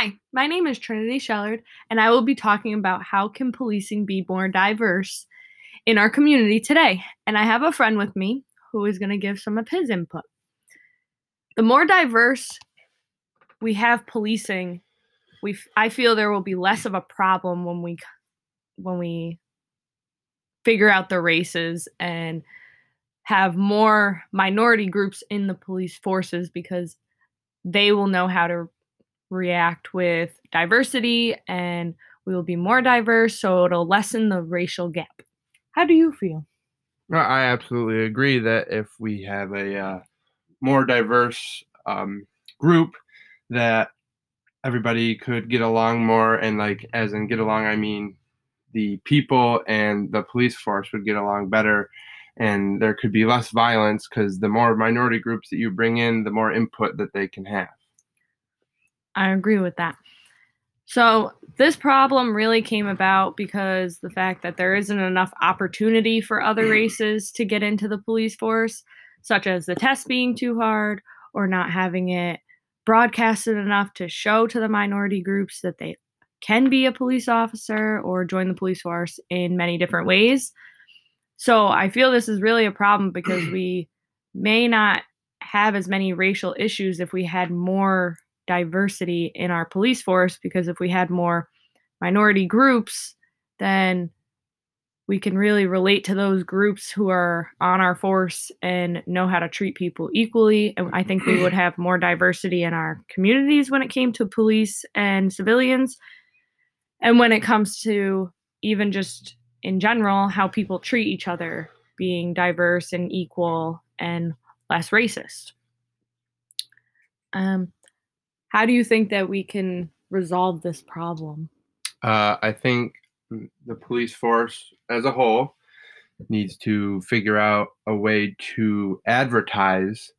Hi, my name is Trinity Shellard, and I will be talking about how can policing be more diverse in our community today. And I have a friend with me who is going to give some of his input. The more diverse we have policing, we I feel there will be less of a problem when we when we figure out the races and have more minority groups in the police forces because they will know how to react with diversity and we will be more diverse so it'll lessen the racial gap. How do you feel? I absolutely agree that if we have a uh, more diverse um, group, that everybody could get along more, and like as in get along, I mean the people and the police force would get along better, and there could be less violence because the more minority groups that you bring in, the more input that they can have. I agree with that. So, this problem really came about because the fact that there isn't enough opportunity for other races to get into the police force, such as the test being too hard or not having it broadcasted enough to show to the minority groups that they can be a police officer or join the police force in many different ways. So, I feel this is really a problem because we may not have as many racial issues if we had more diversity in our police force because if we had more minority groups, then we can really relate to those groups who are on our force and know how to treat people equally. And I think we would have more diversity in our communities when it came to police and civilians. And when it comes to even just in general, how people treat each other, being diverse and equal and less racist. Um, how do you think that we can resolve this problem? Uh, I think the police force as a whole needs to figure out a way to advertise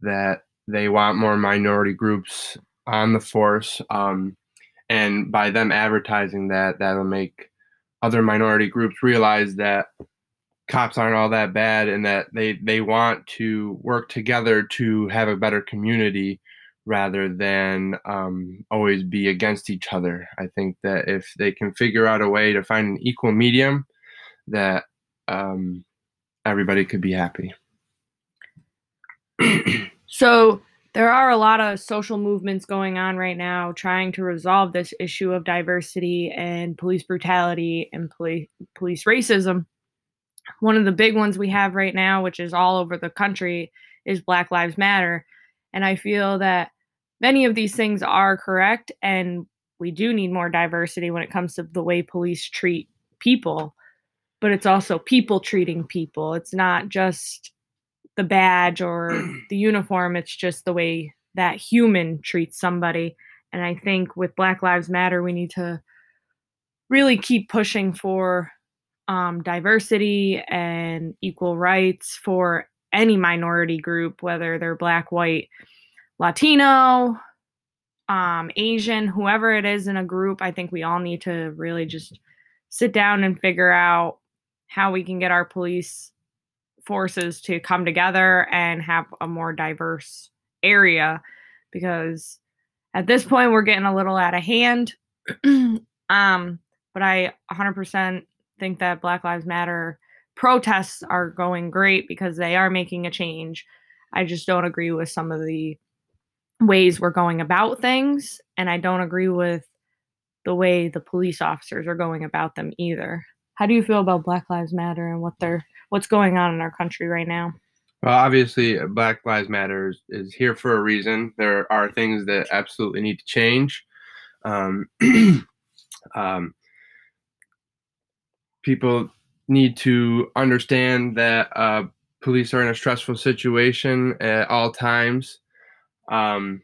that they want more minority groups on the force. Um, and by them advertising that, that'll make other minority groups realize that cops aren't all that bad and that they, they want to work together to have a better community rather than um, always be against each other. I think that if they can figure out a way to find an equal medium, that um, everybody could be happy. so there are a lot of social movements going on right now trying to resolve this issue of diversity and police brutality and police police racism. One of the big ones we have right now, which is all over the country, is Black Lives Matter and I feel that many of these things are correct. And we do need more diversity when it comes to the way police treat people. But it's also people treating people. It's not just the badge or the uniform, it's just the way that human treats somebody. And I think with Black Lives Matter, we need to really keep pushing for um, diversity and equal rights for any minority group, whether they're black, white, Latino, um, Asian, whoever it is in a group, I think we all need to really just sit down and figure out how we can get our police forces to come together and have a more diverse area because at this point we're getting a little out of hand. um, but I 100% think that Black Lives Matter protests are going great because they are making a change. I just don't agree with some of the ways we're going about things, and I don't agree with the way the police officers are going about them either. How do you feel about Black Lives Matter and what they're what's going on in our country right now? Well, obviously, uh, Black Lives Matter is, is here for a reason. There are things that absolutely need to change. Um, um, people need to understand that uh, police are in a stressful situation at all times. Um,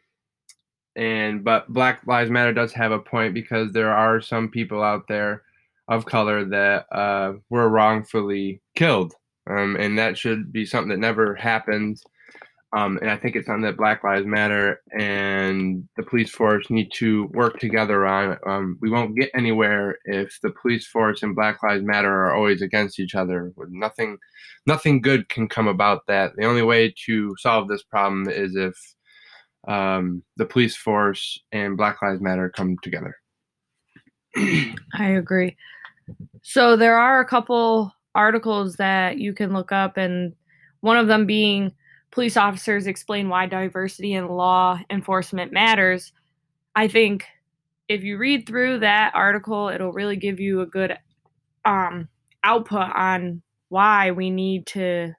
and but Black Lives Matter does have a point because there are some people out there of color that uh, were wrongfully killed, um, and that should be something that never happened. Um, and I think it's something that Black Lives Matter and the police force need to work together on. Um, we won't get anywhere if the police force and Black Lives Matter are always against each other. Nothing, nothing good can come about that. The only way to solve this problem is if um, the police force and Black Lives Matter come together. I agree. So there are a couple articles that you can look up, and one of them being police officers explain why diversity in law enforcement matters. I think if you read through that article, it'll really give you a good um, output on why we need to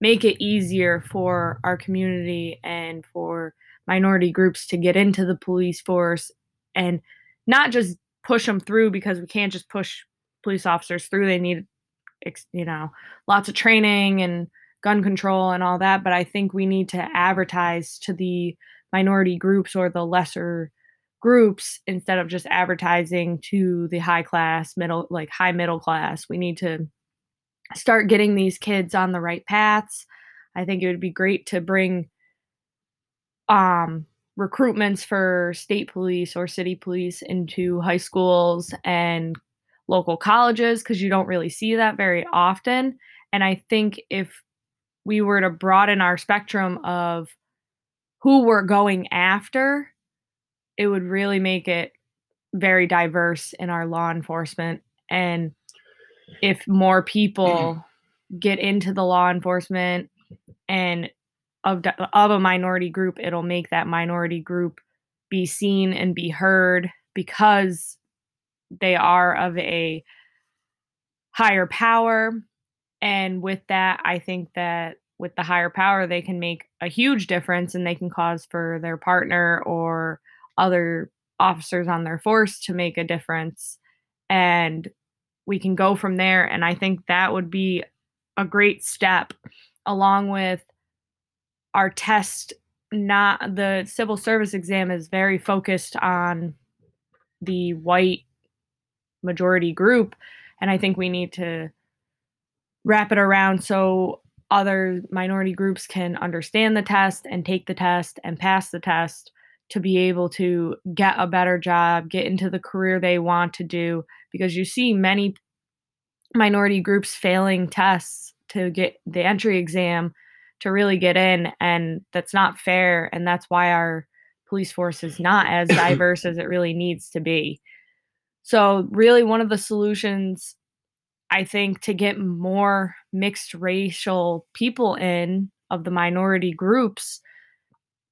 make it easier for our community and for minority groups to get into the police force and not just push them through because we can't just push police officers through. They need, you know, lots of training and gun control and all that. But I think we need to advertise to the minority groups or the lesser groups instead of just advertising to the high class, middle, like high middle class. We need to start getting these kids on the right paths. I think it would be great to bring um recruitments for state police or city police into high schools and local colleges because you don't really see that very often. And I think if we were to broaden our spectrum of who we're going after, it would really make it very diverse in our law enforcement. And if more people mm-hmm. get into the law enforcement and of of a minority group, it'll make that minority group be seen and be heard because they are of a higher power. And with that, I think that with the higher power, they can make a huge difference and they can cause for their partner or other officers on their force to make a difference. And we can go from there. And I think that would be a great step along with our test not the civil service exam is very focused on the white majority group and i think we need to wrap it around so other minority groups can understand the test and take the test and pass the test to be able to get a better job, get into the career they want to do. Because you see many minority groups failing tests to get the entry exam to really get in and that's not fair and that's why our police force is not as diverse as it really needs to be. So really one of the solutions i think to get more mixed racial people in of the minority groups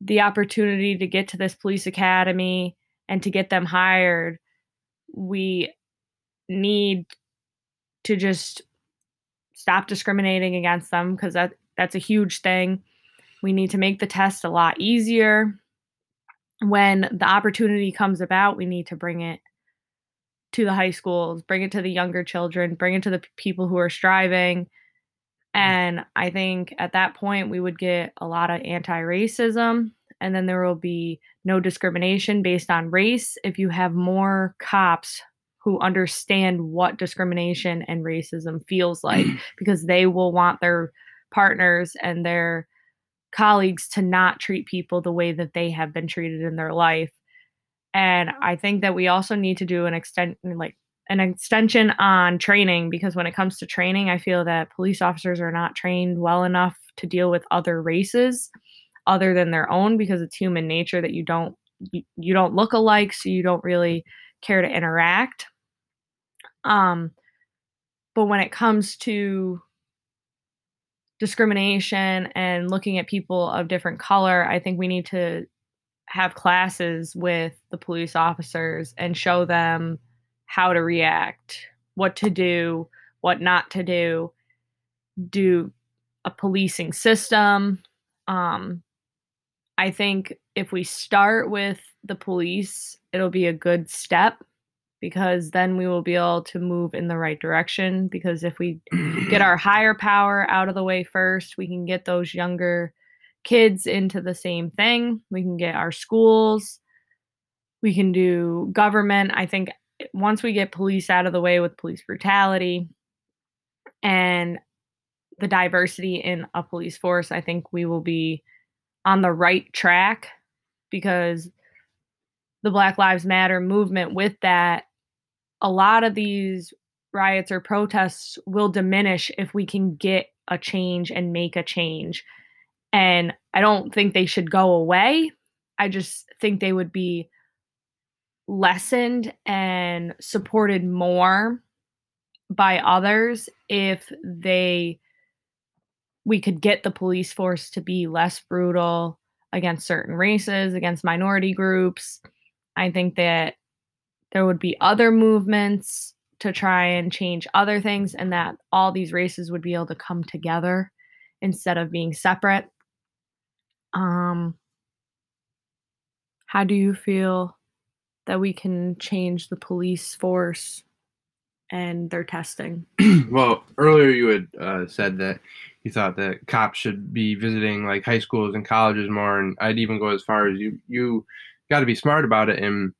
the opportunity to get to this police academy and to get them hired we need to just stop discriminating against them because that that's a huge thing. We need to make the test a lot easier. When the opportunity comes about, we need to bring it to the high schools, bring it to the younger children, bring it to the people who are striving. Mm. And I think at that point, we would get a lot of anti racism. And then there will be no discrimination based on race if you have more cops who understand what discrimination and racism feels like because they will want their partners and their colleagues to not treat people the way that they have been treated in their life. And I think that we also need to do an extent like an extension on training because when it comes to training, I feel that police officers are not trained well enough to deal with other races other than their own because it's human nature that you don't you, you don't look alike so you don't really care to interact. Um but when it comes to discrimination and looking at people of different color, I think we need to have classes with the police officers and show them how to react, what to do, what not to do, do a policing system. Um, I think if we start with the police, it'll be a good step because then we will be able to move in the right direction. Because if we get our higher power out of the way first, we can get those younger kids into the same thing. We can get our schools, we can do government. I think once we get police out of the way with police brutality and the diversity in a police force, I think we will be on the right track because the Black Lives Matter movement with that a lot of these riots or protests will diminish if we can get a change and make a change. And I don't think they should go away. I just think they would be lessened and supported more by others if they we could get the police force to be less brutal against certain races, against minority groups. I think that there would be other movements to try and change other things, and that all these races would be able to come together instead of being separate. Um, how do you feel that we can change the police force and their testing? well, earlier you had uh, said that you thought that cops should be visiting like high schools and colleges more, and I'd even go as far as you you got to be smart about it, and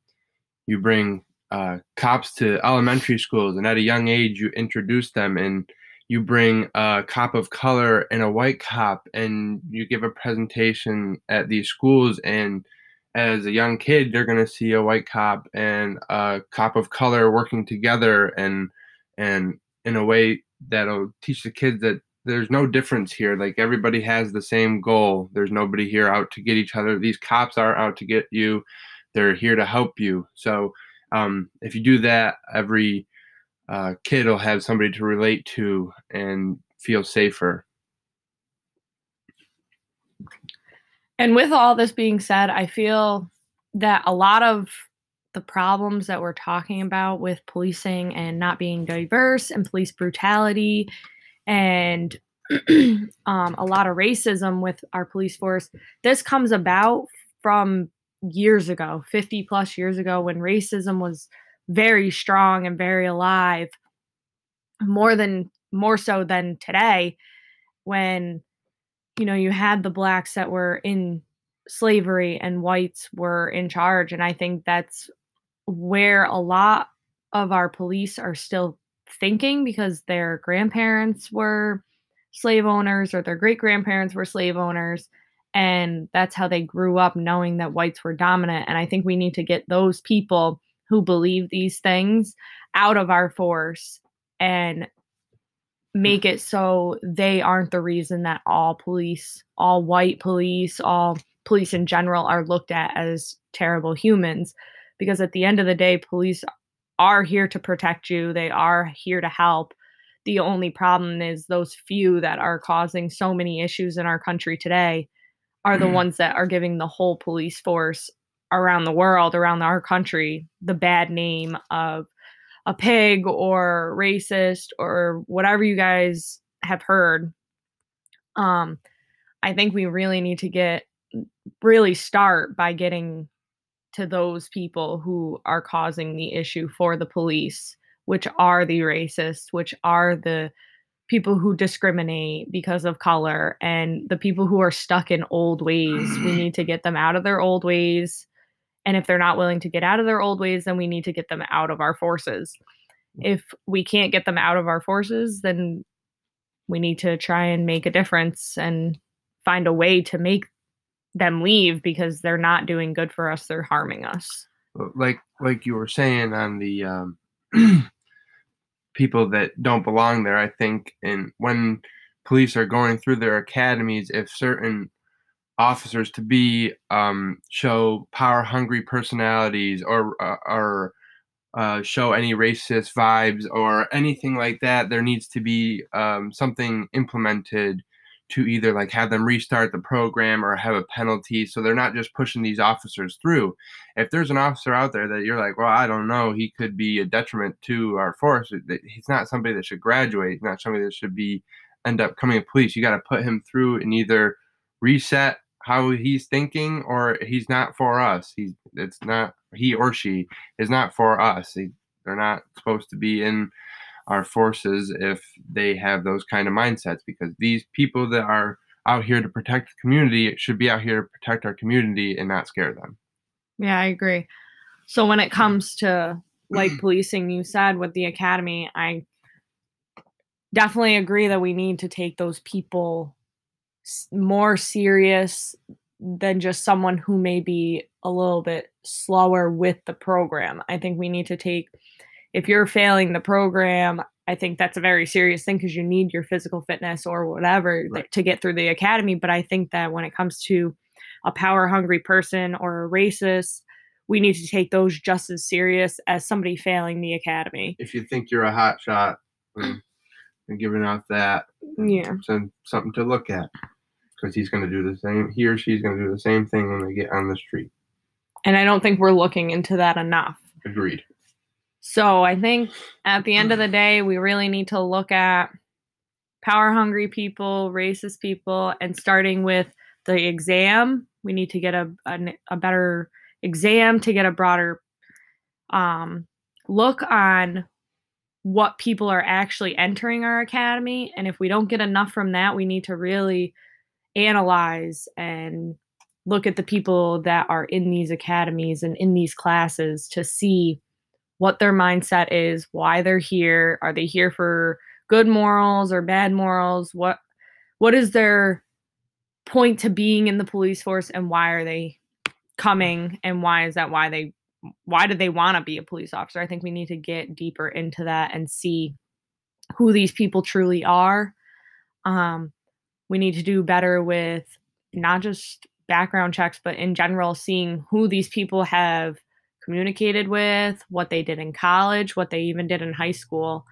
you bring uh, cops to elementary schools, and at a young age you introduce them, and you bring a cop of color and a white cop, and you give a presentation at these schools, and as a young kid, they're going to see a white cop and a cop of color working together, and and in a way that'll teach the kids that there's no difference here. Like everybody has the same goal. There's nobody here out to get each other. These cops are out to get you. They're here to help you. So um, if you do that, every uh, kid will have somebody to relate to and feel safer. And with all this being said, I feel that a lot of the problems that we're talking about with policing and not being diverse and police brutality and um, a lot of racism with our police force. This comes about from years ago, 50 plus years ago, when racism was very strong and very alive, more than more so than today, when you know you had the blacks that were in slavery and whites were in charge. And I think that's where a lot of our police are still thinking because their grandparents were slave owners or their great grandparents were slave owners and that's how they grew up knowing that whites were dominant and i think we need to get those people who believe these things out of our force and hmm. make it so they aren't the reason that all police all white police all police in general are looked at as terrible humans. Because at the end of the day police are here to protect you, they are here to help. The only problem is those few that are causing so many issues in our country today are the hmm. ones that are giving the whole police force around the world, around our country, the bad name of a pig or racist or whatever you guys have heard. Um, I think we really need to get really start by getting to those people who are causing the issue for the police, which are the racists, which are the people who discriminate because of color, and the people who are stuck in old ways. we need to get them out of their old ways. And if they're not willing to get out of their old ways, then we need to get them out of our forces. If we can't get them out of our forces, then we need to try and make a difference and find a way to make them leave because they're not doing good for us they're harming us like like you were saying on the um, people that don't belong there i think and when police are going through their academies if certain officers to be um, show power hungry personalities or uh, or uh, show any racist vibes or anything like that there needs to be um, something implemented to either like have them restart the program or have a penalty so they're not just pushing these officers through. If there's an officer out there that you're like well i don't know he could be a detriment to our force he's not somebody that should graduate he's not somebody that should be end up coming to police. You got to put him through and either reset how he's thinking or he's not for us he's it's not he or she is not for us he, they're not supposed to be in our forces if they have those kind of mindsets because these people that are out here to protect the community should be out here to protect our community and not scare them. Yeah, I agree. So when it comes to like policing, you said with the academy, I definitely agree that we need to take those people more serious than just someone who may be a little bit slower with the program. I think we need to take if you're failing the program, I think that's a very serious thing because you need your physical fitness or whatever right. to get through the academy. But I think that when it comes to a power hungry person or a racist, we need to take those just as serious as somebody failing the academy. If you think you're a hot shot and, giving out that, Yeah. then something to look at because he's going to do the same. He or she's going to do the same thing when they get on the street. And I don't think we're looking into that enough. Agreed. So I think at the end of the day, we really need to look at power hungry people, racist people, and starting with the exam. We need to get a, a, a better exam to get a broader um, look on what people are actually entering our academy. And if we don't get enough from that, we need to really analyze and look at the people that are in these academies and in these classes to see what their mindset is, why they're here, are they here for good morals or bad morals? What what is their point to being in the police force and why are they coming and why is that why they why do they want to be a police officer? I think we need to get deeper into that and see who these people truly are. Um, we need to do better with not just background checks, but in general, seeing who these people have communicated with, what they did in college, what they even did in high school.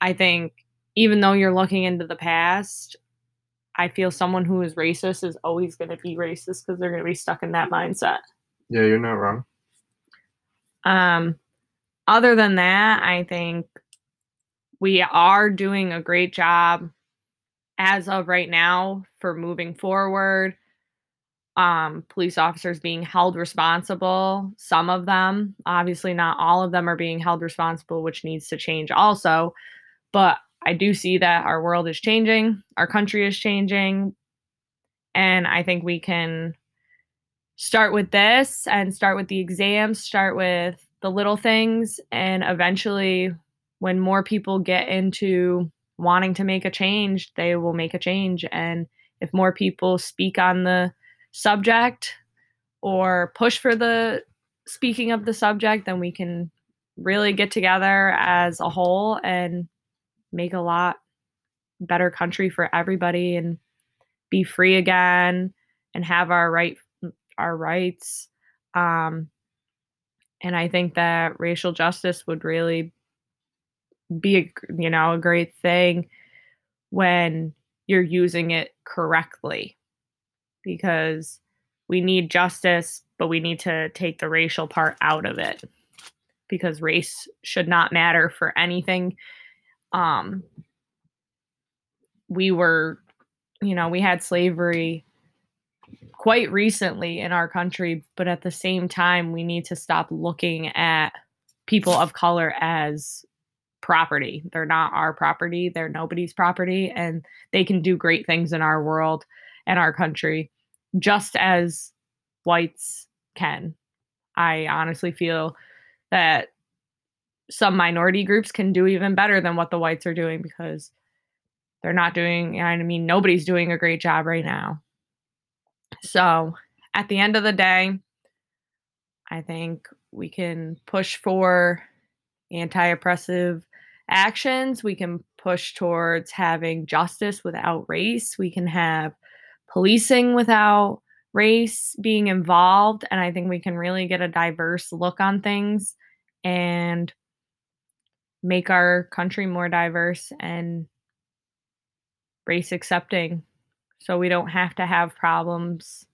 I think even though you're looking into the past, I feel someone who is racist is always going to be racist because they're going to be stuck in that mindset. Yeah, you're not wrong. Um, other than that, I think we are doing a great job as of right now for moving forward. Um, police officers being held responsible, some of them, obviously, not all of them are being held responsible, which needs to change also. But I do see that our world is changing, our country is changing, and I think we can start with this and start with the exams, start with the little things, and eventually, when more people get into wanting to make a change, they will make a change. And if more people speak on the subject or push for the speaking of the subject, then we can really get together as a whole and make a lot better country for everybody and be free again and have our right our rights um and i think that racial justice would really be a you know a great thing when you're using it correctly because we need justice but we need to take the racial part out of it because race should not matter for anything um we were you know we had slavery quite recently in our country but at the same time we need to stop looking at people of color as property. They're not our property. They're nobody's property and they can do great things in our world and our country just as whites can. I honestly feel that some minority groups can do even better than what the whites are doing because they're not doing i mean nobody's doing a great job right now so at the end of the day i think we can push for anti-oppressive actions. We can push towards having justice without race. We can have policing without race being involved and i think we can really get a diverse look on things and make our country more diverse and race accepting so we don't have to have problems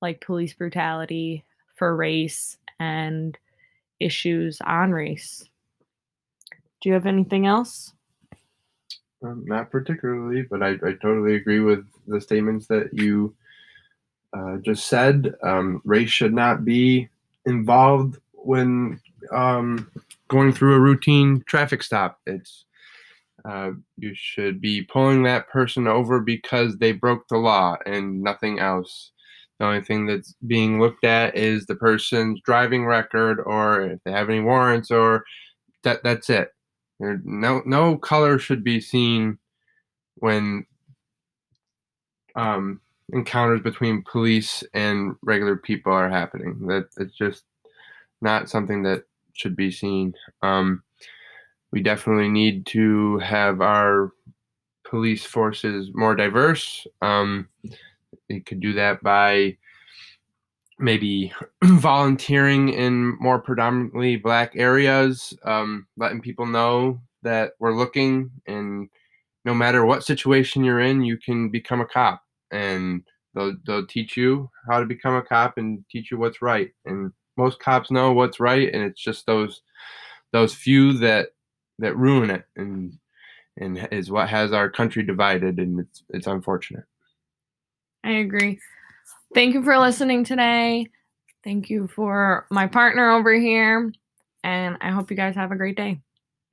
like police brutality for race and issues on race. Do you have anything else? Um, not particularly, but I, I totally agree with the statements that you uh, just said. Um, race should not be involved when um, going through a routine traffic stop. It's uh, you should be pulling that person over because they broke the law and nothing else. The only thing that's being looked at is the person's driving record or if they have any warrants or that that's it. There, no no color should be seen when um, encounters between police and regular people are happening. That it's just not something that should be seen. Um, we definitely need to have our police forces more diverse. Um, we could do that by maybe volunteering in more predominantly black areas, um, letting people know that we're looking and no matter what situation you're in, you can become a cop and they'll, they'll teach you how to become a cop and teach you what's right. And most cops know what's right. And it's just those, those few that, that ruin it and, and is what has our country divided. And it's, it's unfortunate. I agree. Thank you for listening today. Thank you for my partner over here. And I hope you guys have a great day.